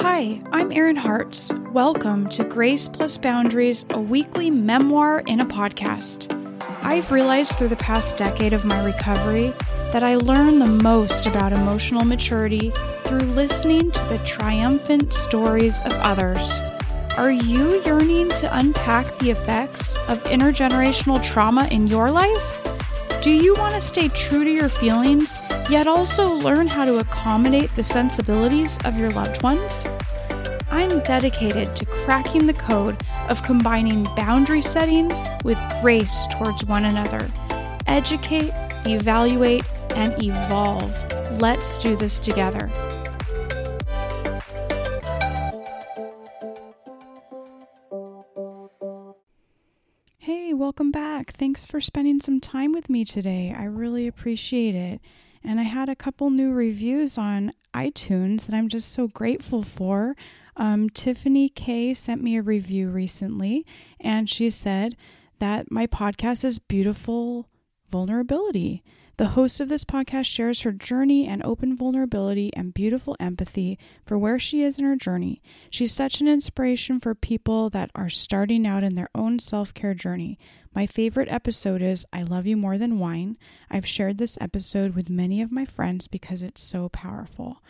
Hi, I'm Erin Hartz. Welcome to Grace Plus Boundaries, a weekly memoir in a podcast. I've realized through the past decade of my recovery that I learn the most about emotional maturity through listening to the triumphant stories of others. Are you yearning to unpack the effects of intergenerational trauma in your life? Do you want to stay true to your feelings, yet also learn how to accommodate the sensibilities of your loved ones? I'm dedicated to cracking the code of combining boundary setting with grace towards one another. Educate, evaluate, and evolve. Let's do this together. Hey, welcome back. Thanks for spending some time with me today. I really appreciate it. And I had a couple new reviews on iTunes that I'm just so grateful for. Um, Tiffany K sent me a review recently, and she said that my podcast is beautiful vulnerability. The host of this podcast shares her journey and open vulnerability and beautiful empathy for where she is in her journey. She's such an inspiration for people that are starting out in their own self care journey. My favorite episode is I Love You More Than Wine. I've shared this episode with many of my friends because it's so powerful.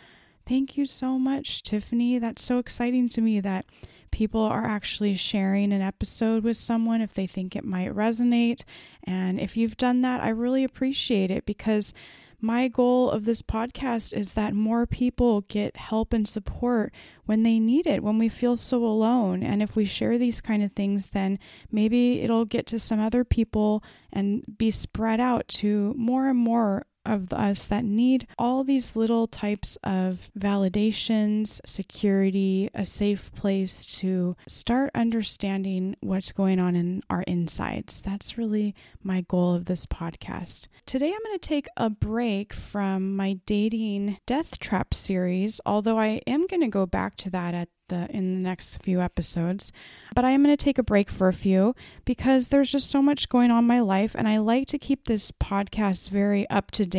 Thank you so much, Tiffany. That's so exciting to me that people are actually sharing an episode with someone if they think it might resonate. And if you've done that, I really appreciate it because my goal of this podcast is that more people get help and support when they need it, when we feel so alone. And if we share these kind of things, then maybe it'll get to some other people and be spread out to more and more of us that need all these little types of validations, security, a safe place to start understanding what's going on in our insides. That's really my goal of this podcast. Today, I'm going to take a break from my dating death trap series, although I am going to go back to that at the in the next few episodes. But I am going to take a break for a few because there's just so much going on in my life and I like to keep this podcast very up to date.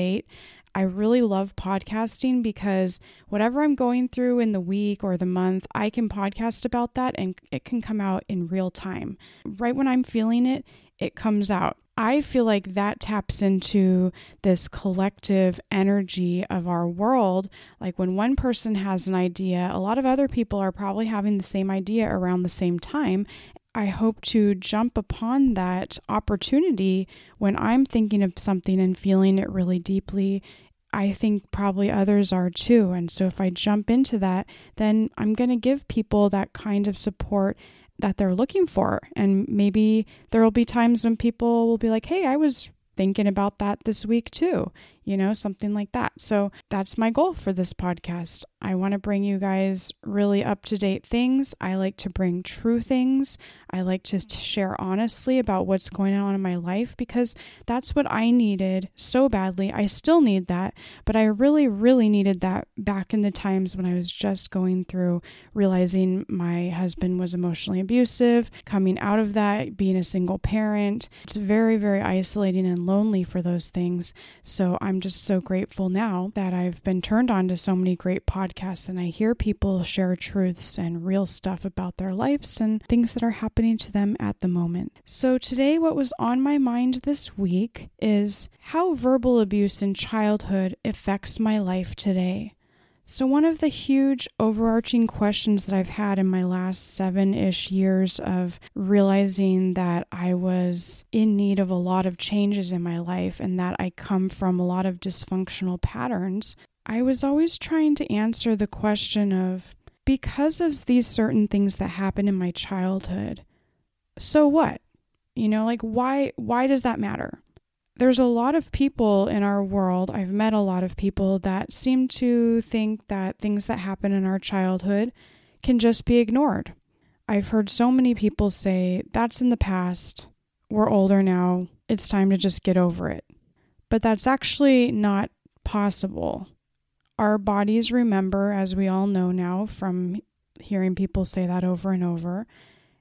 I really love podcasting because whatever I'm going through in the week or the month, I can podcast about that and it can come out in real time. Right when I'm feeling it, it comes out. I feel like that taps into this collective energy of our world. Like when one person has an idea, a lot of other people are probably having the same idea around the same time. I hope to jump upon that opportunity when I'm thinking of something and feeling it really deeply. I think probably others are too. And so if I jump into that, then I'm going to give people that kind of support that they're looking for. And maybe there will be times when people will be like, hey, I was thinking about that this week too you know, something like that. So that's my goal for this podcast. I want to bring you guys really up to date things. I like to bring true things. I like to share honestly about what's going on in my life because that's what I needed so badly. I still need that, but I really, really needed that back in the times when I was just going through realizing my husband was emotionally abusive, coming out of that, being a single parent. It's very, very isolating and lonely for those things. So I'm I'm just so grateful now that I've been turned on to so many great podcasts and I hear people share truths and real stuff about their lives and things that are happening to them at the moment. So, today, what was on my mind this week is how verbal abuse in childhood affects my life today. So, one of the huge overarching questions that I've had in my last seven ish years of realizing that I was in need of a lot of changes in my life and that I come from a lot of dysfunctional patterns, I was always trying to answer the question of because of these certain things that happened in my childhood, so what? You know, like why why does that matter? There's a lot of people in our world, I've met a lot of people that seem to think that things that happen in our childhood can just be ignored. I've heard so many people say, that's in the past, we're older now, it's time to just get over it. But that's actually not possible. Our bodies remember, as we all know now from hearing people say that over and over.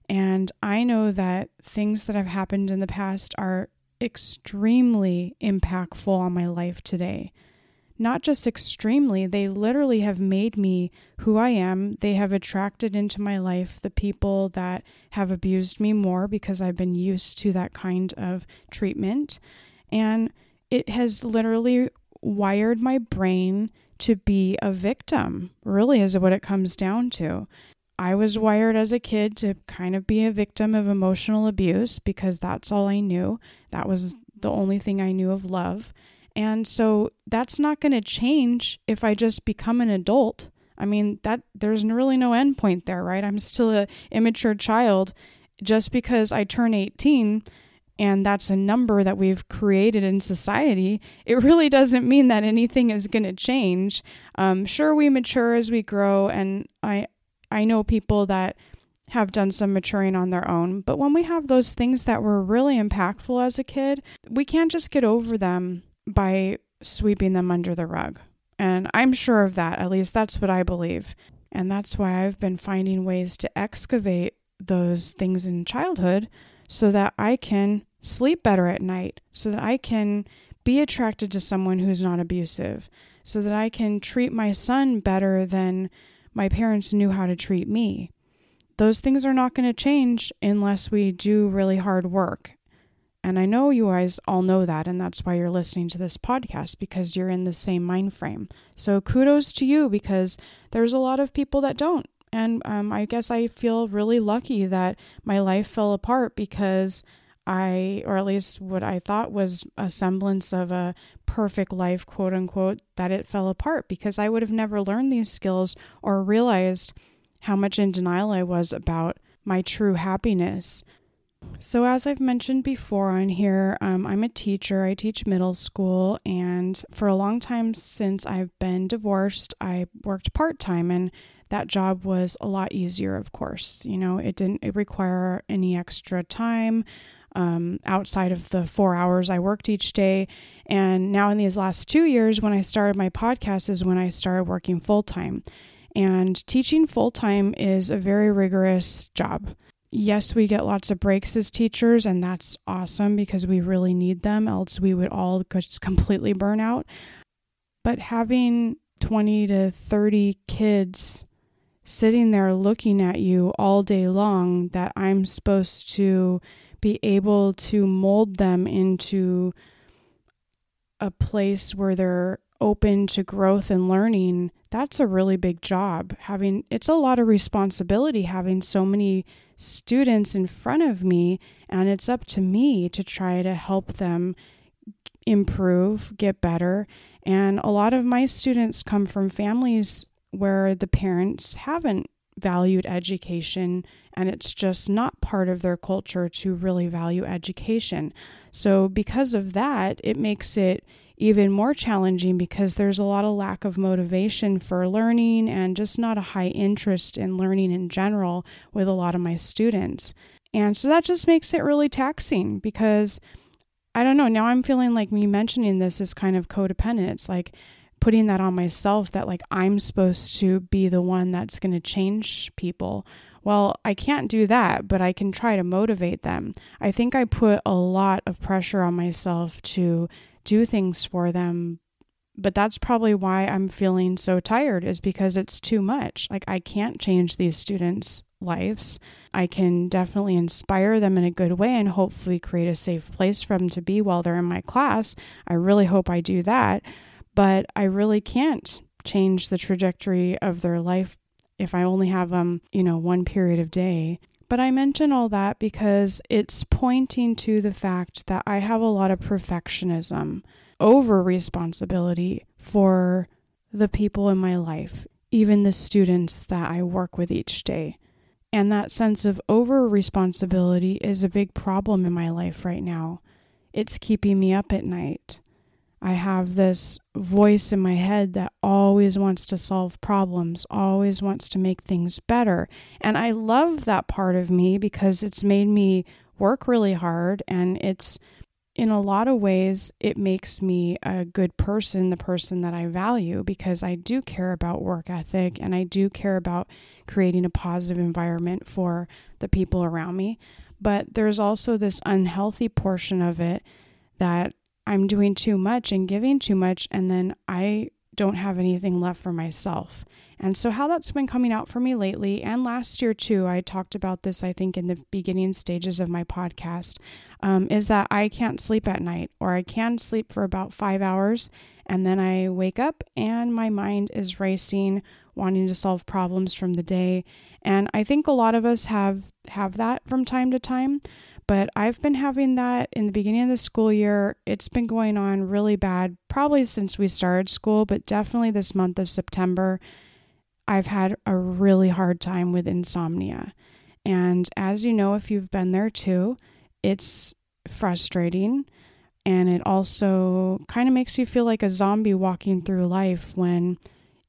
And I know that things that have happened in the past are extremely impactful on my life today. not just extremely, they literally have made me who I am. They have attracted into my life the people that have abused me more because I've been used to that kind of treatment. And it has literally wired my brain to be a victim, really, is what it comes down to. I was wired as a kid to kind of be a victim of emotional abuse because that's all I knew. That was the only thing I knew of love. And so that's not going to change if I just become an adult. I mean, that there's really no end point there, right? I'm still a immature child just because I turn 18 and that's a number that we've created in society, it really doesn't mean that anything is going to change. Um, sure, we mature as we grow, and I I know people that have done some maturing on their own. But when we have those things that were really impactful as a kid, we can't just get over them by sweeping them under the rug. And I'm sure of that. At least that's what I believe. And that's why I've been finding ways to excavate those things in childhood so that I can sleep better at night, so that I can be attracted to someone who's not abusive, so that I can treat my son better than my parents knew how to treat me. Those things are not going to change unless we do really hard work. And I know you guys all know that, and that's why you're listening to this podcast because you're in the same mind frame. So kudos to you because there's a lot of people that don't. And um, I guess I feel really lucky that my life fell apart because I, or at least what I thought was a semblance of a perfect life, quote unquote, that it fell apart because I would have never learned these skills or realized how much in denial I was about my true happiness. So, as I've mentioned before on here, um, I'm a teacher. I teach middle school, and for a long time since I've been divorced, I worked part time, and that job was a lot easier, of course. You know, it didn't it require any extra time um, outside of the four hours I worked each day. And now, in these last two years, when I started my podcast, is when I started working full time. And teaching full time is a very rigorous job. Yes, we get lots of breaks as teachers, and that's awesome because we really need them, else, we would all just completely burn out. But having 20 to 30 kids sitting there looking at you all day long that I'm supposed to be able to mold them into a place where they're open to growth and learning that's a really big job. Having it's a lot of responsibility having so many students in front of me and it's up to me to try to help them improve get better. And a lot of my students come from families where the parents haven't valued education and it's just not part of their culture to really value education. So, because of that, it makes it even more challenging because there's a lot of lack of motivation for learning and just not a high interest in learning in general with a lot of my students. And so that just makes it really taxing because I don't know, now I'm feeling like me mentioning this is kind of codependent. It's like putting that on myself that like I'm supposed to be the one that's going to change people. Well, I can't do that, but I can try to motivate them. I think I put a lot of pressure on myself to do things for them, but that's probably why I'm feeling so tired is because it's too much. Like I can't change these students' lives. I can definitely inspire them in a good way and hopefully create a safe place for them to be while they're in my class. I really hope I do that but I really can't change the trajectory of their life if I only have them, um, you know, one period of day. But I mention all that because it's pointing to the fact that I have a lot of perfectionism over responsibility for the people in my life, even the students that I work with each day. And that sense of over responsibility is a big problem in my life right now. It's keeping me up at night. I have this voice in my head that always wants to solve problems, always wants to make things better. And I love that part of me because it's made me work really hard and it's in a lot of ways it makes me a good person, the person that I value because I do care about work ethic and I do care about creating a positive environment for the people around me. But there's also this unhealthy portion of it that I'm doing too much and giving too much, and then I don't have anything left for myself. And so, how that's been coming out for me lately, and last year too, I talked about this, I think, in the beginning stages of my podcast, um, is that I can't sleep at night, or I can sleep for about five hours, and then I wake up and my mind is racing, wanting to solve problems from the day. And I think a lot of us have have that from time to time. But I've been having that in the beginning of the school year. It's been going on really bad, probably since we started school, but definitely this month of September. I've had a really hard time with insomnia. And as you know, if you've been there too, it's frustrating. And it also kind of makes you feel like a zombie walking through life when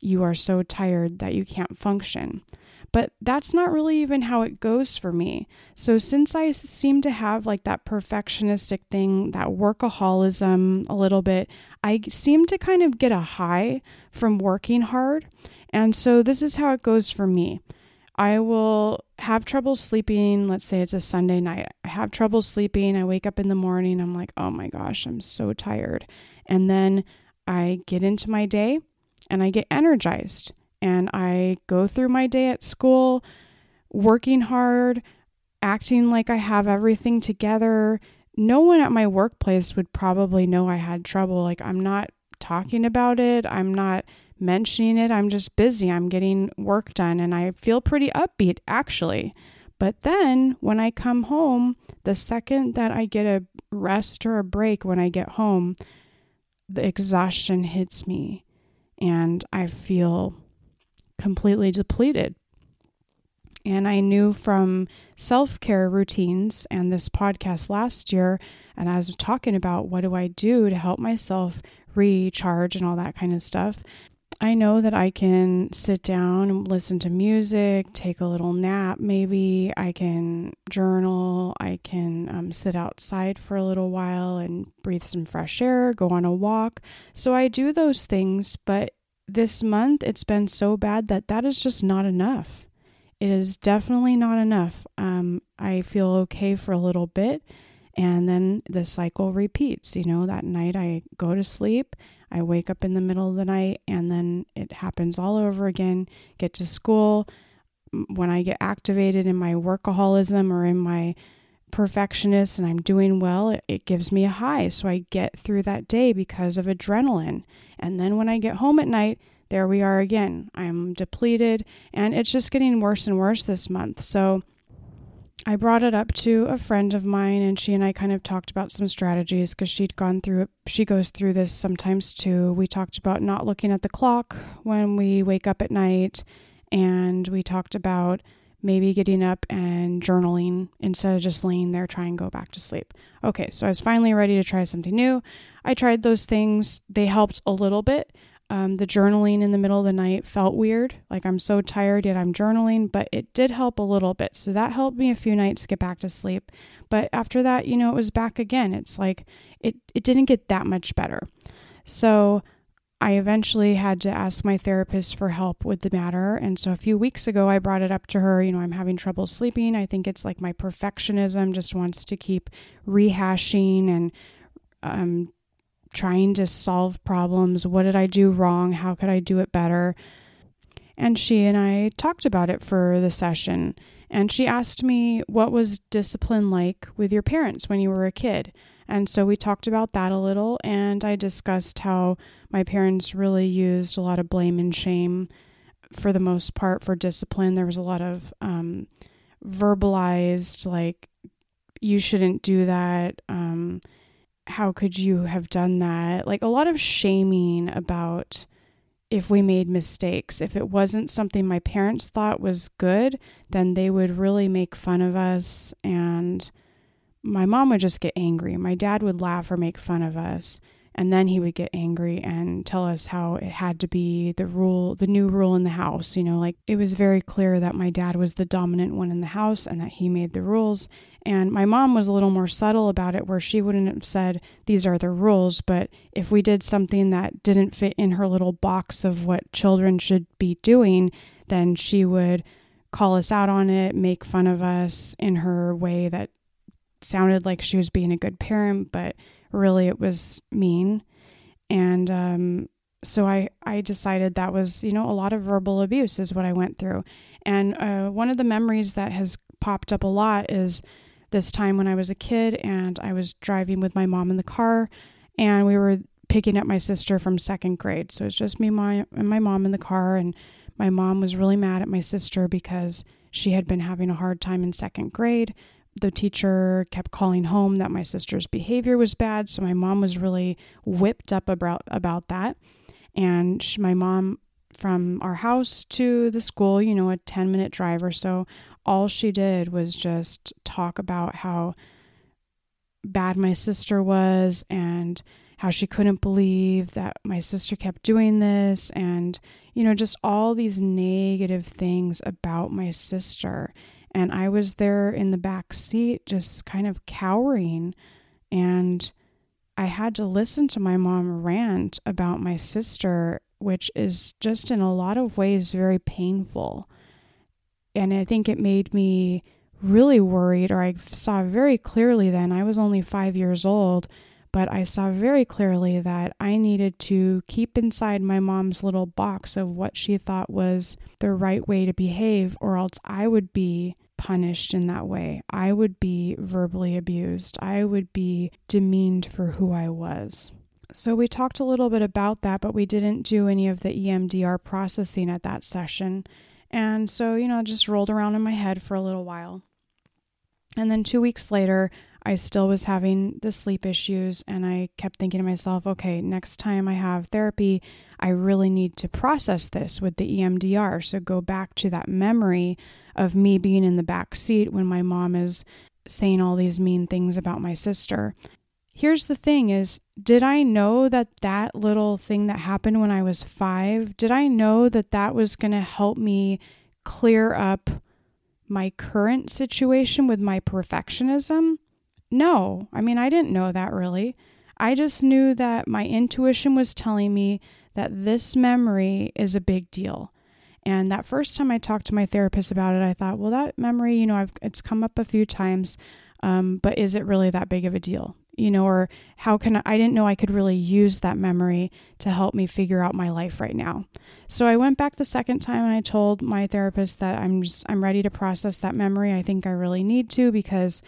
you are so tired that you can't function. But that's not really even how it goes for me. So, since I seem to have like that perfectionistic thing, that workaholism a little bit, I seem to kind of get a high from working hard. And so, this is how it goes for me. I will have trouble sleeping. Let's say it's a Sunday night. I have trouble sleeping. I wake up in the morning. I'm like, oh my gosh, I'm so tired. And then I get into my day and I get energized and I go through my day at school working hard, acting like I have everything together. No one at my workplace would probably know I had trouble. Like, I'm not talking about it, I'm not mentioning it. I'm just busy. I'm getting work done and I feel pretty upbeat actually. But then when I come home, the second that I get a rest or a break when I get home, the exhaustion hits me and I feel completely depleted. And I knew from self care routines and this podcast last year, and I was talking about what do I do to help myself recharge and all that kind of stuff. I know that I can sit down and listen to music, take a little nap, maybe. I can journal. I can um, sit outside for a little while and breathe some fresh air, go on a walk. So I do those things, but this month it's been so bad that that is just not enough. It is definitely not enough. Um, I feel okay for a little bit, and then the cycle repeats. You know, that night I go to sleep, I wake up in the middle of the night, and then it happens all over again. Get to school. When I get activated in my workaholism or in my perfectionist and I'm doing well, it, gives me a high. So I get through that day because of adrenaline. And then when I get home at night, there we are again. I'm depleted and it's just getting worse and worse this month. So I brought it up to a friend of mine and she and I kind of talked about some strategies because she'd gone through it. She goes through this sometimes too. We talked about not looking at the clock when we wake up at night and we talked about maybe getting up and journaling instead of just laying there trying to go back to sleep. Okay, so I was finally ready to try something new. I tried those things, they helped a little bit. Um, the journaling in the middle of the night felt weird. Like I'm so tired, yet I'm journaling, but it did help a little bit. So that helped me a few nights get back to sleep. But after that, you know, it was back again. It's like it, it didn't get that much better. So I eventually had to ask my therapist for help with the matter. And so a few weeks ago, I brought it up to her. You know, I'm having trouble sleeping. I think it's like my perfectionism just wants to keep rehashing and um, trying to solve problems. What did I do wrong? How could I do it better? And she and I talked about it for the session. And she asked me, What was discipline like with your parents when you were a kid? And so we talked about that a little, and I discussed how my parents really used a lot of blame and shame for the most part for discipline. There was a lot of um, verbalized, like, you shouldn't do that. Um, how could you have done that? Like, a lot of shaming about if we made mistakes. If it wasn't something my parents thought was good, then they would really make fun of us and my mom would just get angry. My dad would laugh or make fun of us. And then he would get angry and tell us how it had to be the rule, the new rule in the house. You know, like it was very clear that my dad was the dominant one in the house and that he made the rules. And my mom was a little more subtle about it, where she wouldn't have said, These are the rules. But if we did something that didn't fit in her little box of what children should be doing, then she would call us out on it, make fun of us in her way that sounded like she was being a good parent, but really it was mean. And um, so I, I decided that was, you know, a lot of verbal abuse is what I went through. And uh, one of the memories that has popped up a lot is this time when I was a kid and I was driving with my mom in the car and we were picking up my sister from second grade. So it's just me my, and my mom in the car. And my mom was really mad at my sister because she had been having a hard time in second grade. The teacher kept calling home that my sister's behavior was bad. So my mom was really whipped up about, about that. And she, my mom, from our house to the school, you know, a 10 minute drive or so, all she did was just talk about how bad my sister was and how she couldn't believe that my sister kept doing this and you know just all these negative things about my sister and I was there in the back seat just kind of cowering and I had to listen to my mom rant about my sister which is just in a lot of ways very painful. And I think it made me really worried, or I saw very clearly then, I was only five years old, but I saw very clearly that I needed to keep inside my mom's little box of what she thought was the right way to behave, or else I would be punished in that way. I would be verbally abused. I would be demeaned for who I was. So, we talked a little bit about that, but we didn't do any of the EMDR processing at that session. And so, you know, just rolled around in my head for a little while. And then two weeks later, I still was having the sleep issues, and I kept thinking to myself, okay, next time I have therapy, I really need to process this with the EMDR. So go back to that memory of me being in the back seat when my mom is saying all these mean things about my sister. Here's the thing is did I know that that little thing that happened when I was 5, did I know that that was going to help me clear up my current situation with my perfectionism? No. I mean, I didn't know that really. I just knew that my intuition was telling me that this memory is a big deal. And that first time I talked to my therapist about it, I thought, well, that memory, you know, I've, it's come up a few times, um, but is it really that big of a deal? you know, or how can I, I didn't know I could really use that memory to help me figure out my life right now. So I went back the second time and I told my therapist that I'm just, I'm ready to process that memory. I think I really need to because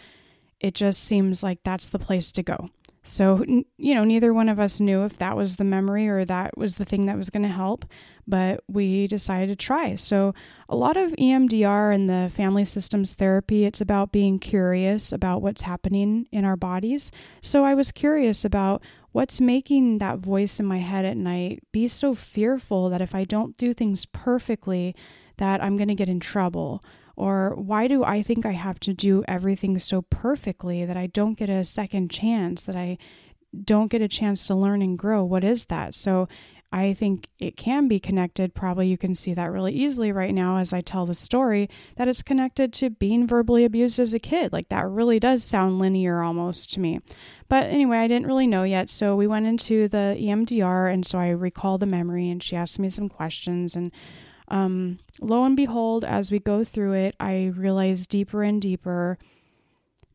it just seems like that's the place to go. So, you know, neither one of us knew if that was the memory or that was the thing that was going to help, but we decided to try. So, a lot of EMDR and the family systems therapy, it's about being curious about what's happening in our bodies. So, I was curious about what's making that voice in my head at night be so fearful that if I don't do things perfectly, that I'm going to get in trouble or why do I think I have to do everything so perfectly that I don't get a second chance, that I don't get a chance to learn and grow? What is that? So I think it can be connected. Probably you can see that really easily right now as I tell the story that it's connected to being verbally abused as a kid. Like that really does sound linear almost to me. But anyway, I didn't really know yet. So we went into the EMDR and so I recalled the memory and she asked me some questions and um, lo and behold, as we go through it, I realize deeper and deeper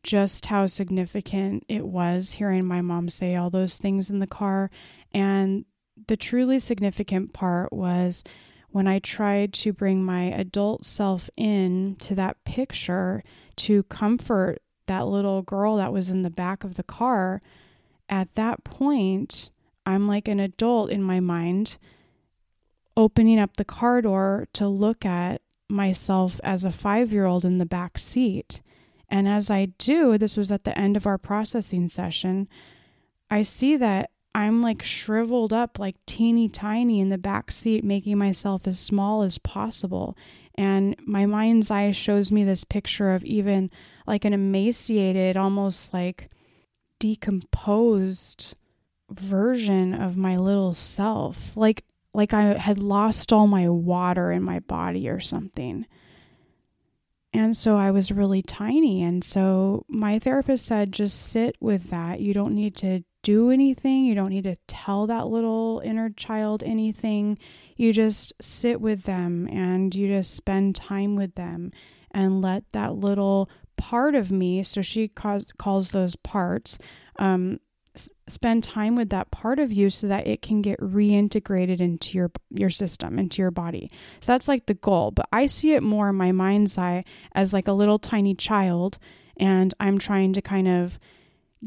just how significant it was hearing my mom say all those things in the car. And the truly significant part was when I tried to bring my adult self in to that picture to comfort that little girl that was in the back of the car. At that point, I'm like an adult in my mind opening up the car door to look at myself as a five year old in the back seat. And as I do, this was at the end of our processing session, I see that I'm like shriveled up, like teeny tiny in the back seat, making myself as small as possible. And my mind's eye shows me this picture of even like an emaciated, almost like decomposed version of my little self. Like like I had lost all my water in my body or something. And so I was really tiny. And so my therapist said, just sit with that. You don't need to do anything. You don't need to tell that little inner child anything. You just sit with them and you just spend time with them and let that little part of me, so she calls, calls those parts, um, spend time with that part of you so that it can get reintegrated into your your system into your body so that's like the goal but i see it more in my mind's eye as like a little tiny child and i'm trying to kind of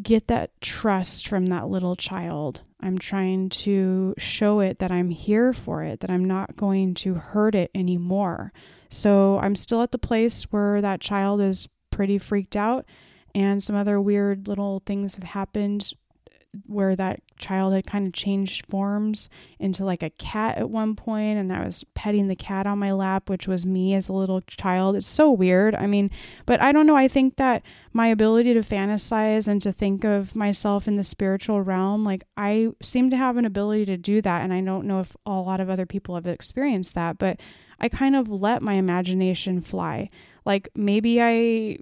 get that trust from that little child. I'm trying to show it that I'm here for it, that I'm not going to hurt it anymore. So I'm still at the place where that child is pretty freaked out, and some other weird little things have happened where that child had kind of changed forms into like a cat at one point and I was petting the cat on my lap which was me as a little child. It's so weird. I mean, but I don't know, I think that my ability to fantasize and to think of myself in the spiritual realm, like I seem to have an ability to do that and I don't know if a lot of other people have experienced that, but I kind of let my imagination fly. Like maybe I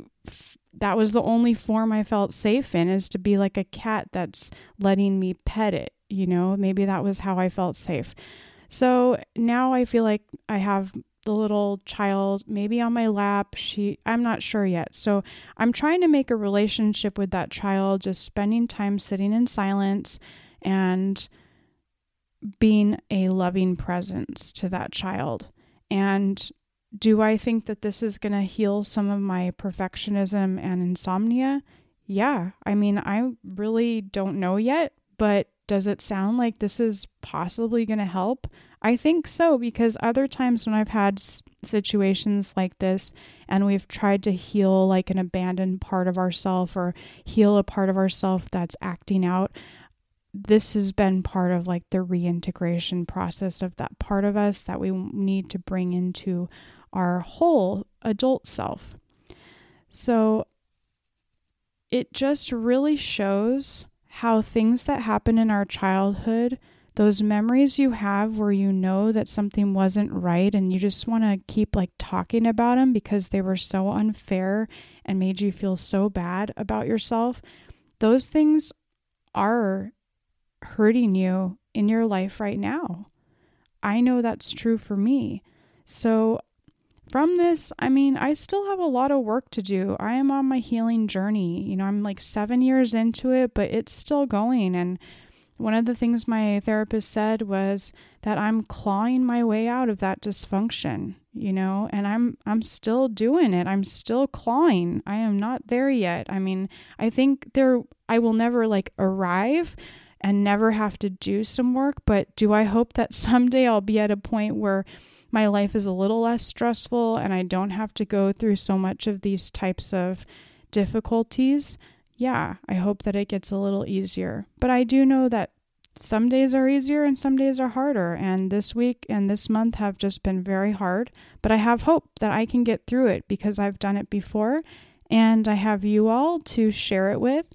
that was the only form I felt safe in is to be like a cat that's letting me pet it, you know? Maybe that was how I felt safe. So now I feel like I have the little child maybe on my lap. She I'm not sure yet. So I'm trying to make a relationship with that child, just spending time sitting in silence and being a loving presence to that child. And do I think that this is going to heal some of my perfectionism and insomnia? Yeah. I mean, I really don't know yet, but does it sound like this is possibly going to help? I think so because other times when I've had situations like this and we've tried to heal like an abandoned part of ourself or heal a part of ourself that's acting out, this has been part of like the reintegration process of that part of us that we need to bring into our whole adult self. So it just really shows how things that happen in our childhood, those memories you have where you know that something wasn't right and you just want to keep like talking about them because they were so unfair and made you feel so bad about yourself, those things are hurting you in your life right now. I know that's true for me. So from this, I mean, I still have a lot of work to do. I am on my healing journey. You know, I'm like seven years into it, but it's still going. And one of the things my therapist said was that I'm clawing my way out of that dysfunction, you know, and I'm I'm still doing it. I'm still clawing. I am not there yet. I mean, I think there I will never like arrive and never have to do some work, but do I hope that someday I'll be at a point where my life is a little less stressful and I don't have to go through so much of these types of difficulties, yeah, I hope that it gets a little easier. But I do know that some days are easier and some days are harder. And this week and this month have just been very hard. But I have hope that I can get through it because I've done it before and I have you all to share it with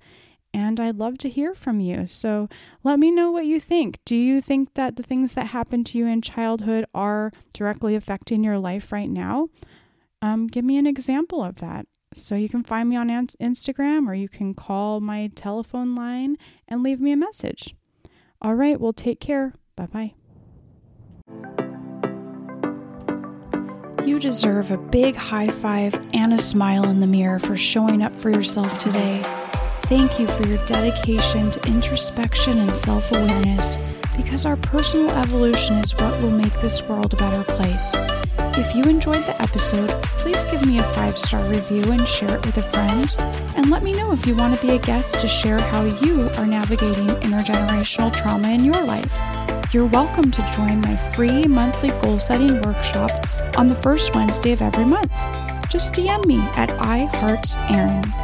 and I'd love to hear from you. So let me know what you think. Do you think that the things that happened to you in childhood are directly affecting your life right now? Um, give me an example of that. So you can find me on Instagram or you can call my telephone line and leave me a message. All right, well, take care. Bye bye. You deserve a big high five and a smile in the mirror for showing up for yourself today. Thank you for your dedication to introspection and self awareness because our personal evolution is what will make this world a better place. If you enjoyed the episode, please give me a five star review and share it with a friend. And let me know if you want to be a guest to share how you are navigating intergenerational trauma in your life. You're welcome to join my free monthly goal setting workshop on the first Wednesday of every month. Just DM me at iheartserin.